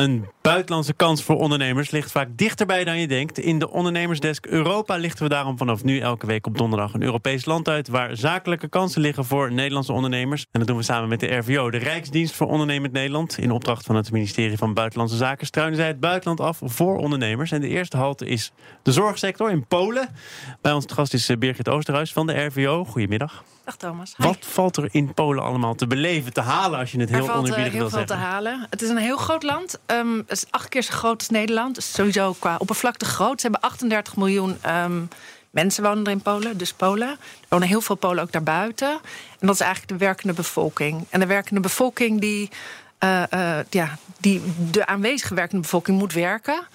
Een buitenlandse kans voor ondernemers ligt vaak dichterbij dan je denkt. In de ondernemersdesk Europa lichten we daarom vanaf nu elke week op donderdag een Europees land uit waar zakelijke kansen liggen voor Nederlandse ondernemers. En dat doen we samen met de RVO, de Rijksdienst voor Ondernemend Nederland. In opdracht van het ministerie van Buitenlandse Zaken struinen zij het buitenland af voor ondernemers. En de eerste halte is de zorgsector in Polen. Bij ons gast is eh, Birgit Oosterhuis van de RVO. Goedemiddag. Dag Thomas. Wat valt er in Polen allemaal te beleven, te halen als je het heel er valt uh, onerbiedig heel wil veel zeggen? te halen. Het is een heel groot land. Um, het is acht keer zo groot als Nederland. Dus sowieso qua oppervlakte groot. Ze hebben 38 miljoen um, mensen wonen in Polen, dus Polen. Er wonen heel veel Polen ook daarbuiten. En dat is eigenlijk de werkende bevolking. En de werkende bevolking die, uh, uh, ja, die de aanwezige werkende bevolking moet werken.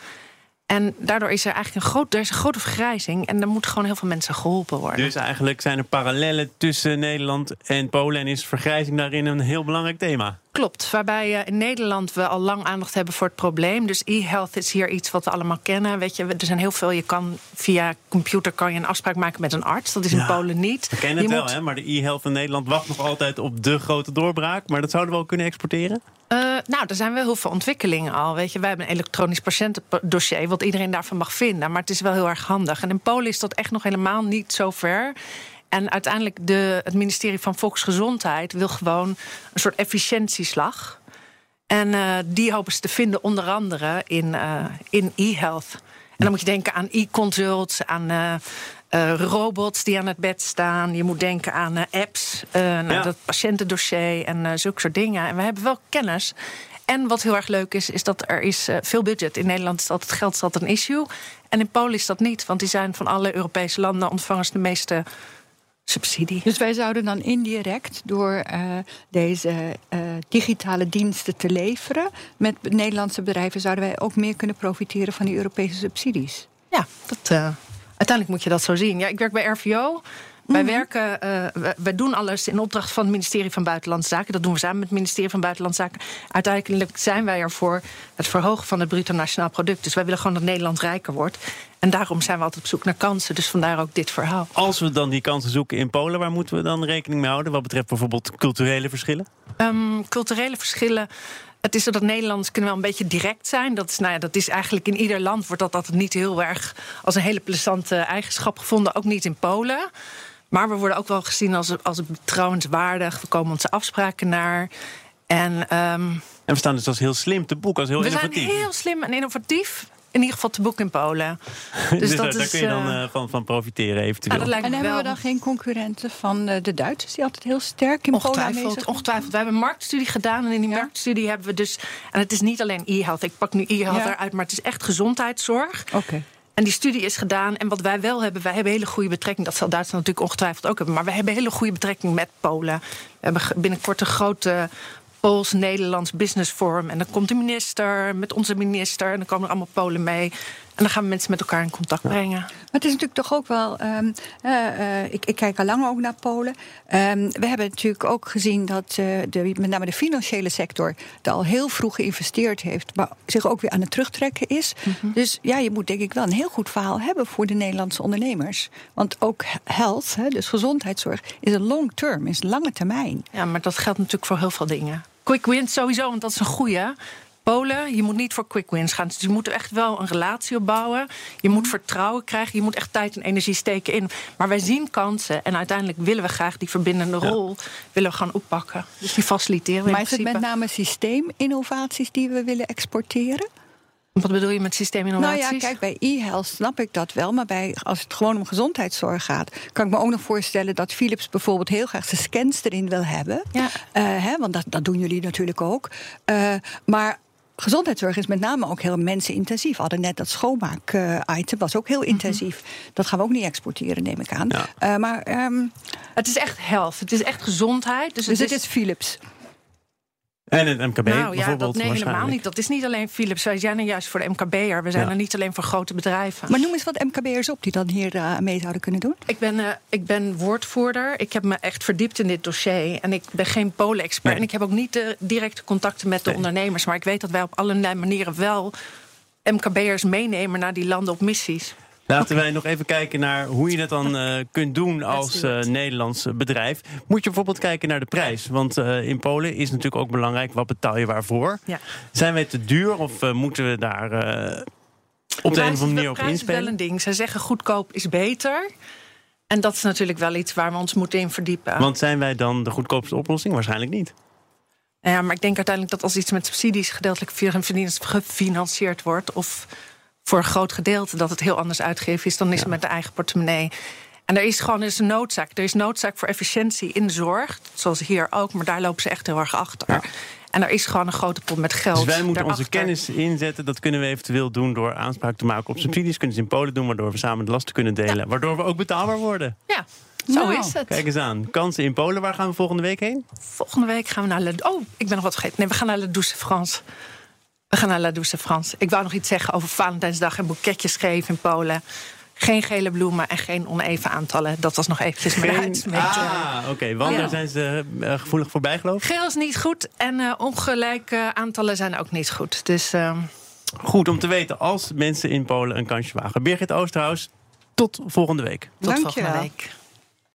En daardoor is er eigenlijk een, groot, er is een grote vergrijzing. En er moeten gewoon heel veel mensen geholpen worden. Dus eigenlijk zijn er parallellen tussen Nederland en Polen. En is vergrijzing daarin een heel belangrijk thema? Klopt. Waarbij uh, in Nederland we al lang aandacht hebben voor het probleem. Dus e-health is hier iets wat we allemaal kennen. Weet je, er zijn heel veel. Je kan via computer kan je een afspraak maken met een arts. Dat is in Polen niet. We kennen het Je wel, moet- hè? maar de e-health in Nederland wacht nog altijd op de grote doorbraak. Maar dat zouden we wel kunnen exporteren? Eh, nou, er zijn wel heel veel ontwikkelingen al. Weet je, wij hebben een elektronisch patiëntendossier, wat iedereen daarvan mag vinden. Maar het is wel heel erg handig. En in Polen is dat echt nog helemaal niet zo ver. En uiteindelijk de, het ministerie van Volksgezondheid wil gewoon een soort efficiëntieslag. En eh, die hopen ze te vinden, onder andere in, eh, in e-health. En dan moet je denken aan e-consults, aan eh, robots die aan het bed staan. Je moet denken aan apps, eh, nou, Ja. dat patiëntendossier en zulke soort dingen. En we hebben wel kennis. En wat heel erg leuk is, is dat er is veel budget. In Nederland is altijd geld is altijd een issue. En in Polen is dat niet, want die zijn van alle Europese landen ontvangen ze de meeste subsidie. Dus wij zouden dan indirect door eh, deze eh, digitale diensten te leveren met Nederlandse bedrijven, zouden wij ook meer kunnen profiteren van die Europese subsidies. Ja, dat, eh, uiteindelijk moet je dat zo zien. Ja, ik werk bij RVO. Wij Mhm. werken, eh, wij, doen alles in opdracht van het ministerie van Buitenlandse Zaken. Dat doen we samen met het ministerie van Buitenlandse Zaken. Uiteindelijk zijn wij er voor het verhogen van het bruto nationaal product. Dus wij willen gewoon dat Nederland rijker wordt. En daarom zijn we altijd op zoek naar kansen. Dus vandaar ook dit verhaal. Als we dan die kansen zoeken in Polen, waar moeten we dan rekening mee houden? Wat betreft bijvoorbeeld culturele verschillen? Ehm, culturele verschillen. Het is zo dat Nederlanders kunnen wel een beetje direct zijn. Dat is, nou ja, dat is eigenlijk in ieder land wordt dat altijd niet heel erg als een hele plezante eigenschap gevonden. Ook niet in Polen. Maar we worden ook wel gezien als, als betrouwenswaardig. We komen onze afspraken naar. En ehm, En we staan dus als heel slim te boek, als heel we zijn innovatief. heel slim en innovatief. In ieder geval te boek in Polen. Dus, Dus daar, dat daar is, kun je dan eh, eh, van, van profiteren eventueel. Ja, dat lijkt En hebben wel. we dan geen concurrenten van eh, de Duitsers, die altijd heel sterk in Polen aanwezig Ongetwijfeld, zijn? ongetwijfeld. We hebben een marktstudie gedaan en in die Ja. marktstudie hebben we dus... En het is niet alleen e-health, ik pak nu e-health Ja. eruit... maar het is echt gezondheidszorg. Oké. En die studie is gedaan. En wat wij wel hebben, wij hebben hele goede betrekking. Dat zal Duitsland natuurlijk ongetwijfeld ook hebben. Maar wij hebben hele goede betrekking met Polen. We hebben binnenkort een grote Pools-Nederlands business forum. En dan komt de minister met onze minister. En dan komen er allemaal Polen mee. En dan gaan we mensen met elkaar in contact brengen. Maar het is natuurlijk toch ook wel. ehm, eh, eh, ik, ik kijk al lang ook naar Polen. Ehm, we hebben natuurlijk ook gezien dat eh, de, met name de financiële sector er al heel vroeg geïnvesteerd heeft, maar zich ook weer aan het terugtrekken is. Dus ja, je moet denk ik wel een heel goed verhaal hebben voor de Nederlandse ondernemers. Want ook health, hè, dus gezondheidszorg, is een long term, is lange termijn. Ja, maar dat geldt natuurlijk voor heel veel dingen. Quick wins sowieso, want dat is een goeie. Polen, je moet niet voor quick wins gaan. Dus je moet echt wel een relatie opbouwen. Je moet vertrouwen krijgen. Je moet echt tijd en energie steken in. Maar wij zien kansen. En uiteindelijk willen we graag die verbindende rol willen we gaan oppakken. Dus die faciliteren we Maar in is het met name systeeminnovaties die we willen exporteren? Wat bedoel je met Nou systeeminnovaties? ja, kijk, bij e-health snap ik dat wel. Maar bij, als het gewoon om gezondheidszorg gaat, kan ik me ook nog voorstellen dat Philips bijvoorbeeld heel graag zijn scans erin wil hebben. Ja. Eh, hè, want dat, dat doen jullie natuurlijk ook. Eh, maar. Gezondheidszorg is met name ook heel mensenintensief. We hadden net dat schoonmaak-item, was ook heel intensief. Dat gaan we ook niet exporteren, neem ik aan. Ja. Eh, maar, ehm, Het is echt health. Het is echt gezondheid. Dus, dus het het is Philips. En het MKB nou ja, bijvoorbeeld dat, nee, helemaal niet. Dat is niet alleen Philips. Wij zijn er juist voor de MKB'er. We zijn Ja. er niet alleen voor grote bedrijven. Maar noem eens wat MKB'ers op die dan hier eh, mee zouden kunnen doen. Ik ben, eh, ik ben woordvoerder. Ik heb me echt verdiept in dit dossier. En ik ben geen Polen-expert. Nee. En ik heb ook niet de directe contacten met de Nee. ondernemers. Maar ik weet dat wij op allerlei manieren wel MKB'ers meenemen naar die landen op missies. Laten wij nog even kijken naar hoe je dat dan uh, kunt doen als uh, Nederlands bedrijf. Moet je bijvoorbeeld kijken naar de prijs. Want uh, in Polen is natuurlijk ook belangrijk wat betaal je waarvoor. Ja. Zijn wij te duur of moeten we daar op de een of andere manier op inspelen? is wel een ding. Zij zeggen goedkoop is beter. En dat is natuurlijk wel iets waar we ons moeten in verdiepen. Want zijn wij dan de goedkoopste oplossing? Waarschijnlijk niet. Ja, maar ik denk uiteindelijk dat als iets met subsidies gedeeltelijk gefinancierd wordt, of voor een groot gedeelte dat het heel anders uitgegeven is, dan is het met de eigen portemonnee. En er is gewoon is een noodzaak. Er is noodzaak voor efficiëntie in de zorg, zoals hier ook, maar daar lopen ze echt heel erg achter. Ja. En er is gewoon een grote pot met geld. Dus wij moeten onze kennis inzetten. Dat kunnen we eventueel doen door aanspraak te maken op subsidies. Kunnen ze in Polen doen, waardoor we samen de lasten kunnen delen. Waardoor we ook betaalbaar worden. Ja, zo nou, is het. Kijk eens aan. Kansen in Polen. Waar gaan we volgende week heen? Volgende week gaan we naar Le... Oh, ik ben nog wat vergeten. Nee, we gaan naar Le Douce France. We gaan naar La Douce France. Ik wou nog iets zeggen over Valentijnsdag en boeketjes geven in Polen. Geen gele bloemen en geen oneven aantallen. Dat was nog eventjes mijn geen... Ah, oké. Okay. Want daar zijn ze uh, gevoelig voorbij, geloof ik? Geel is niet goed en uh, ongelijke aantallen zijn ook niet goed. Dus... Uh... Goed om te weten als mensen in Polen een kansje wagen. Birgit Oosterhuis, tot volgende week. Tot volgende week.